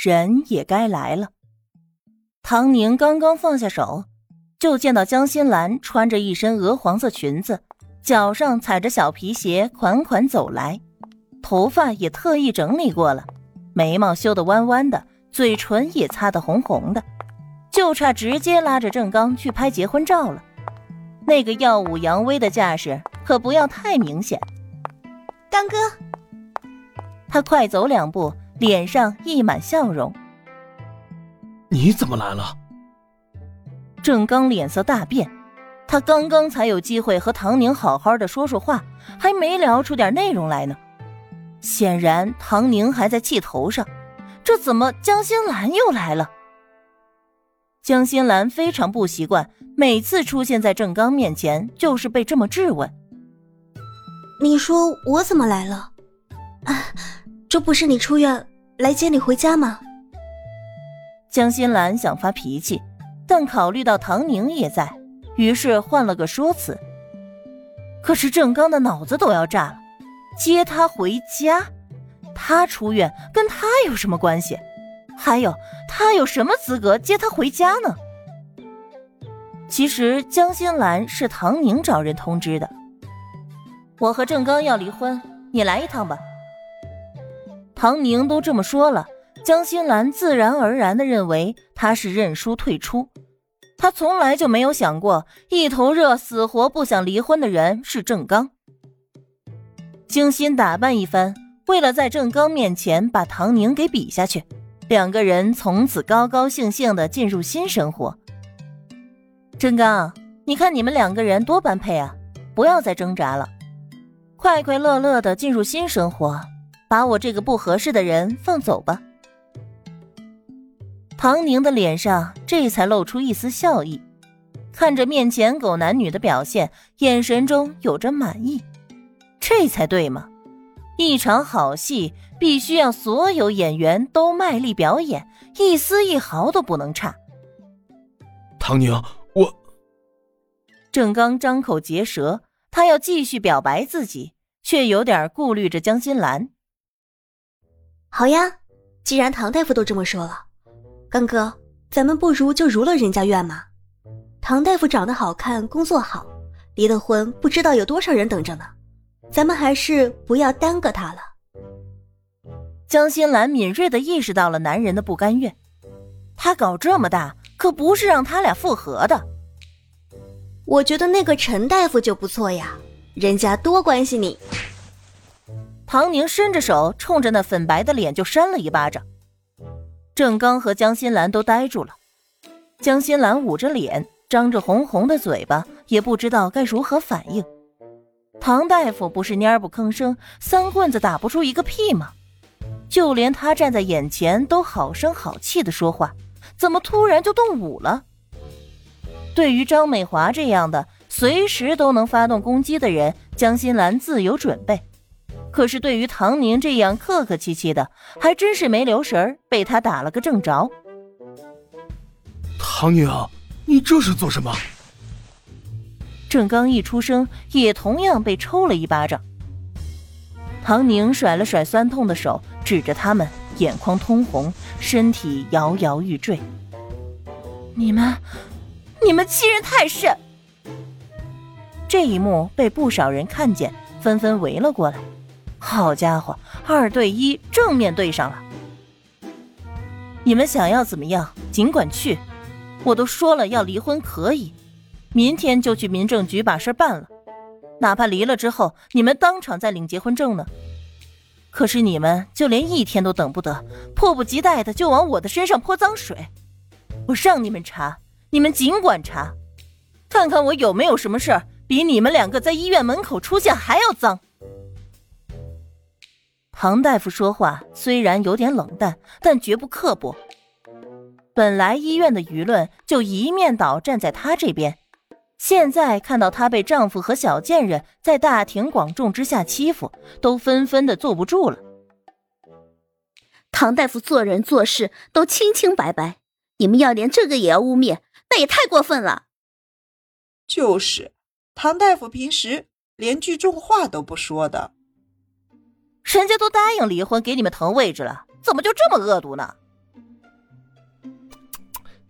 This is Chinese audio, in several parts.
人也该来了。唐宁刚刚放下手，就见到江心兰穿着一身鹅黄色裙子，脚上踩着小皮鞋，款款走来，头发也特意整理过了，眉毛修得弯弯的，嘴唇也擦得红红的，就差直接拉着郑刚去拍结婚照了。那个耀武扬威的架势可不要太明显。刚哥，他快走两步，脸上溢满笑容。你怎么来了？郑刚脸色大变，他刚刚才有机会和唐宁好好的说说话，还没聊出点内容来呢。显然唐宁还在气头上，这怎么江心兰又来了？江心兰非常不习惯，每次出现在郑刚面前就是被这么质问。你说我怎么来了？啊，这不是你出院来接你回家吗？江心兰想发脾气，但考虑到唐宁也在，于是换了个说辞。可是郑刚的脑子都要炸了，接他回家？他出院跟他有什么关系？还有，他有什么资格接他回家呢？其实江心兰是唐宁找人通知的。我和郑刚要离婚，你来一趟吧。唐宁都这么说了。江心兰自然而然的认为他是认输退出，他从来就没有想过一头热、死活不想离婚的人是郑刚。精心打扮一番，为了在郑刚面前把唐宁给比下去，两个人从此高高兴兴的进入新生活。郑刚，你看你们两个人多般配啊！不要再挣扎了，快快乐乐的进入新生活，把我这个不合适的人放走吧。唐宁的脸上这才露出一丝笑意，看着面前狗男女的表现，眼神中有着满意。这才对嘛！一场好戏必须要所有演员都卖力表演，一丝一毫都不能差。唐宁，我……正刚张口结舌，他要继续表白自己，却有点顾虑着江心兰。好呀，既然唐大夫都这么说了。刚哥，咱们不如就如了人家愿嘛。唐大夫长得好看，工作好，离了婚不知道有多少人等着呢。咱们还是不要耽搁他了。江心兰敏锐的意识到了男人的不甘愿，他搞这么大可不是让他俩复合的。我觉得那个陈大夫就不错呀，人家多关心你。唐宁伸着手冲着那粉白的脸就扇了一巴掌。郑刚和江心兰都呆住了，江心兰捂着脸，张着红红的嘴巴，也不知道该如何反应。唐大夫不是蔫不吭声，三棍子打不出一个屁吗？就连他站在眼前都好声好气的说话，怎么突然就动武了？对于张美华这样的随时都能发动攻击的人，江心兰自有准备。可是对于唐宁这样客客气气的，还真是没留神儿，被他打了个正着。唐宁，你这是做什么？郑刚一出声，也同样被抽了一巴掌。唐宁甩了甩酸痛的手，指着他们，眼眶通红，身体摇摇欲坠。你们，你们欺人太甚！这一幕被不少人看见，纷纷围了过来。好家伙，二对一正面对上了。你们想要怎么样，尽管去。我都说了要离婚可以，明天就去民政局把事办了。哪怕离了之后，你们当场再领结婚证呢。可是你们就连一天都等不得，迫不及待的就往我的身上泼脏水。我让你们查，你们尽管查，看看我有没有什么事儿比你们两个在医院门口出现还要脏。唐大夫说话虽然有点冷淡，但绝不刻薄。本来医院的舆论就一面倒站在他这边，现在看到她被丈夫和小贱人在大庭广众之下欺负，都纷纷的坐不住了。唐大夫做人做事都清清白白，你们要连这个也要污蔑，那也太过分了。就是，唐大夫平时连句重话都不说的。人家都答应离婚，给你们腾位置了，怎么就这么恶毒呢？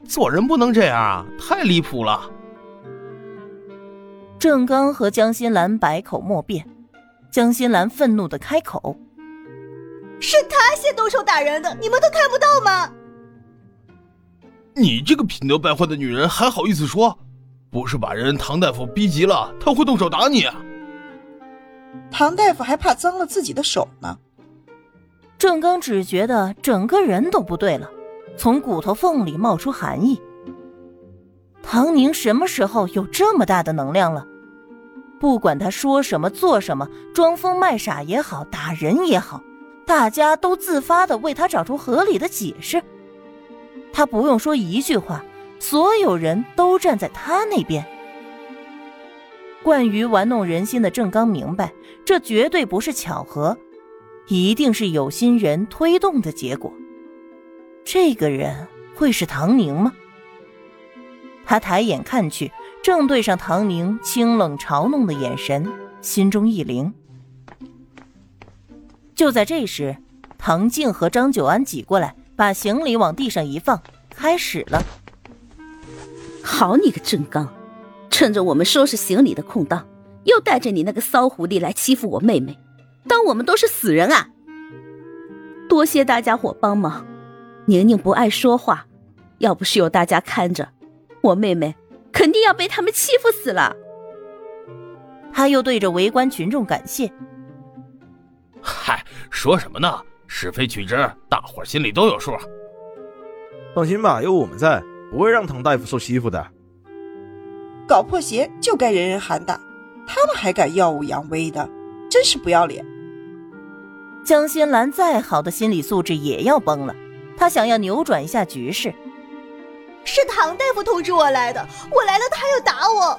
做人不能这样啊，太离谱了。郑刚和江心兰百口莫辩，江心兰愤怒的开口：“是他先动手打人的，你们都看不到吗？”你这个品德败坏的女人，还好意思说？不是把人唐大夫逼急了，他会动手打你啊？唐大夫还怕脏了自己的手呢。郑刚只觉得整个人都不对了，从骨头缝里冒出寒意。唐宁什么时候有这么大的能量了？不管他说什么做什么，装疯卖傻也好，打人也好，大家都自发的为他找出合理的解释。他不用说一句话，所有人都站在他那边。惯于玩弄人心的郑刚明白，这绝对不是巧合，一定是有心人推动的结果。这个人会是唐宁吗？他抬眼看去，正对上唐宁清冷嘲弄的眼神，心中一凌。就在这时，唐静和张九安挤过来。把行李往地上一放，开始了。好你个郑刚，趁着我们收拾行李的空档，又带着你那个骚狐狸来欺负我妹妹，当我们都是死人啊！多谢大家伙帮忙，宁宁不爱说话，要不是有大家看着，我妹妹肯定要被他们欺负死了。他又对着围观群众感谢。嗨，说什么呢？是非曲直，大伙心里都有数。放心吧，有我们在，不会让唐大夫受欺负的。搞破鞋就该人人喊打，他们还敢耀武扬威的，真是不要脸。江心兰再好的心理素质也要崩了，她想要扭转一下局势。是唐大夫通知我来的，我来了他要打我。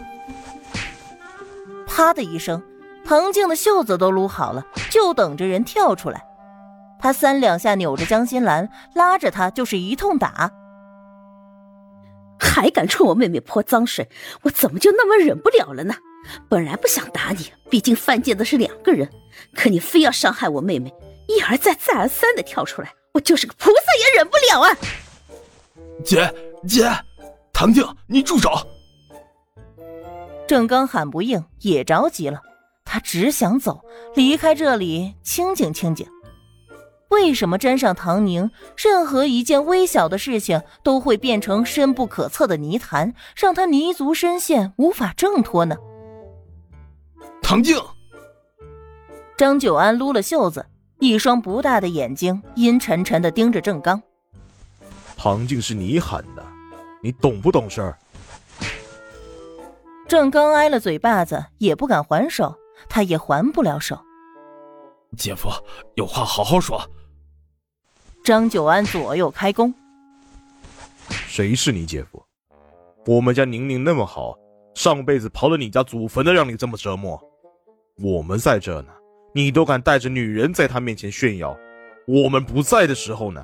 啪的一声，唐静的袖子都撸好了，就等着人跳出来。他三两下扭着江心兰，拉着她就是一通打。还敢冲我妹妹泼脏水，我怎么就那么忍不了了呢？本来不想打你，毕竟犯贱的是两个人，可你非要伤害我妹妹，一而再再而三的跳出来，我就是个菩萨也忍不了啊！姐姐，唐静，你住手！郑刚喊不应，也着急了，他只想走，离开这里，清静清静。为什么沾上唐宁，任何一件微小的事情都会变成深不可测的泥潭，让他泥足深陷，无法挣脱呢？唐静，张九安撸了袖子，一双不大的眼睛阴沉沉的盯着郑刚。唐静是你喊的，你懂不懂事儿？郑刚挨了嘴巴子，也不敢还手，他也还不了手。姐夫，有话好好说。张九安左右开弓。谁是你姐夫？我们家宁宁那么好，上辈子刨了你家祖坟的，让你这么折磨。我们在这呢，你都敢带着女人在他面前炫耀。我们不在的时候呢，